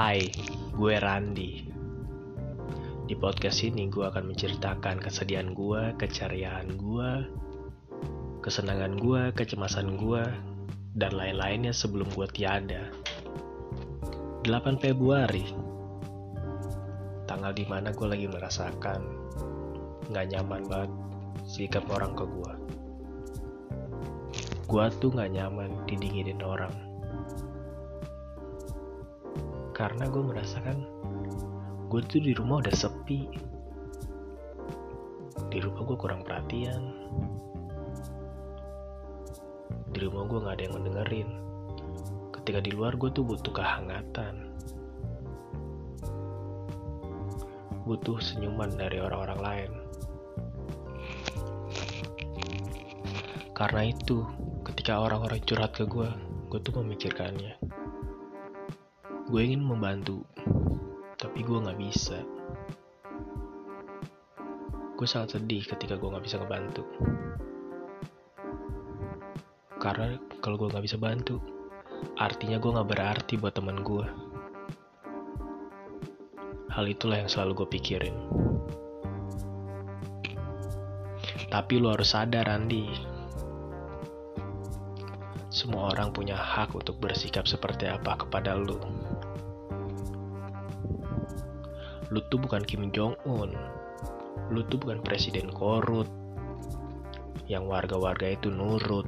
Hai, gue Randi. Di podcast ini gue akan menceritakan kesedihan gue, keceriaan gue, kesenangan gue, kecemasan gue, dan lain-lainnya sebelum gue tiada. 8 Februari, tanggal di mana gue lagi merasakan gak nyaman banget sikap orang ke gue. Gue tuh gak nyaman didinginin orang. Karena gue merasakan gue tuh di rumah udah sepi. Di rumah gue kurang perhatian. Di rumah gue gak ada yang mendengerin. Ketika di luar gue tuh butuh kehangatan. Butuh senyuman dari orang-orang lain. Karena itu, ketika orang-orang curhat ke gue, gue tuh memikirkannya. Gue ingin membantu, tapi gue gak bisa. Gue sangat sedih ketika gue gak bisa ngebantu. Karena kalau gue gak bisa bantu, artinya gue gak berarti buat temen gue. Hal itulah yang selalu gue pikirin. Tapi lo harus sadar, Andi. Semua orang punya hak untuk bersikap seperti apa kepada lo. Lu tuh bukan Kim Jong Un. Lu tuh bukan presiden korut. Yang warga-warga itu nurut.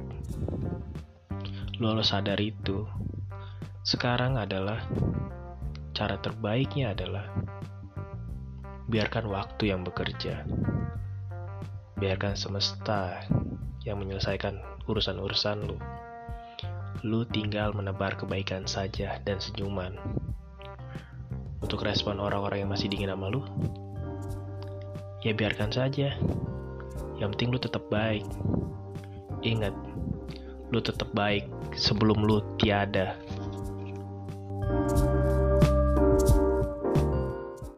Lu harus sadar itu. Sekarang adalah cara terbaiknya adalah biarkan waktu yang bekerja. Biarkan semesta yang menyelesaikan urusan-urusan lu. Lu tinggal menebar kebaikan saja dan senyuman untuk respon orang-orang yang masih dingin sama lu, ya biarkan saja. Yang penting lu tetap baik. Ingat, lu tetap baik sebelum lu tiada. thank you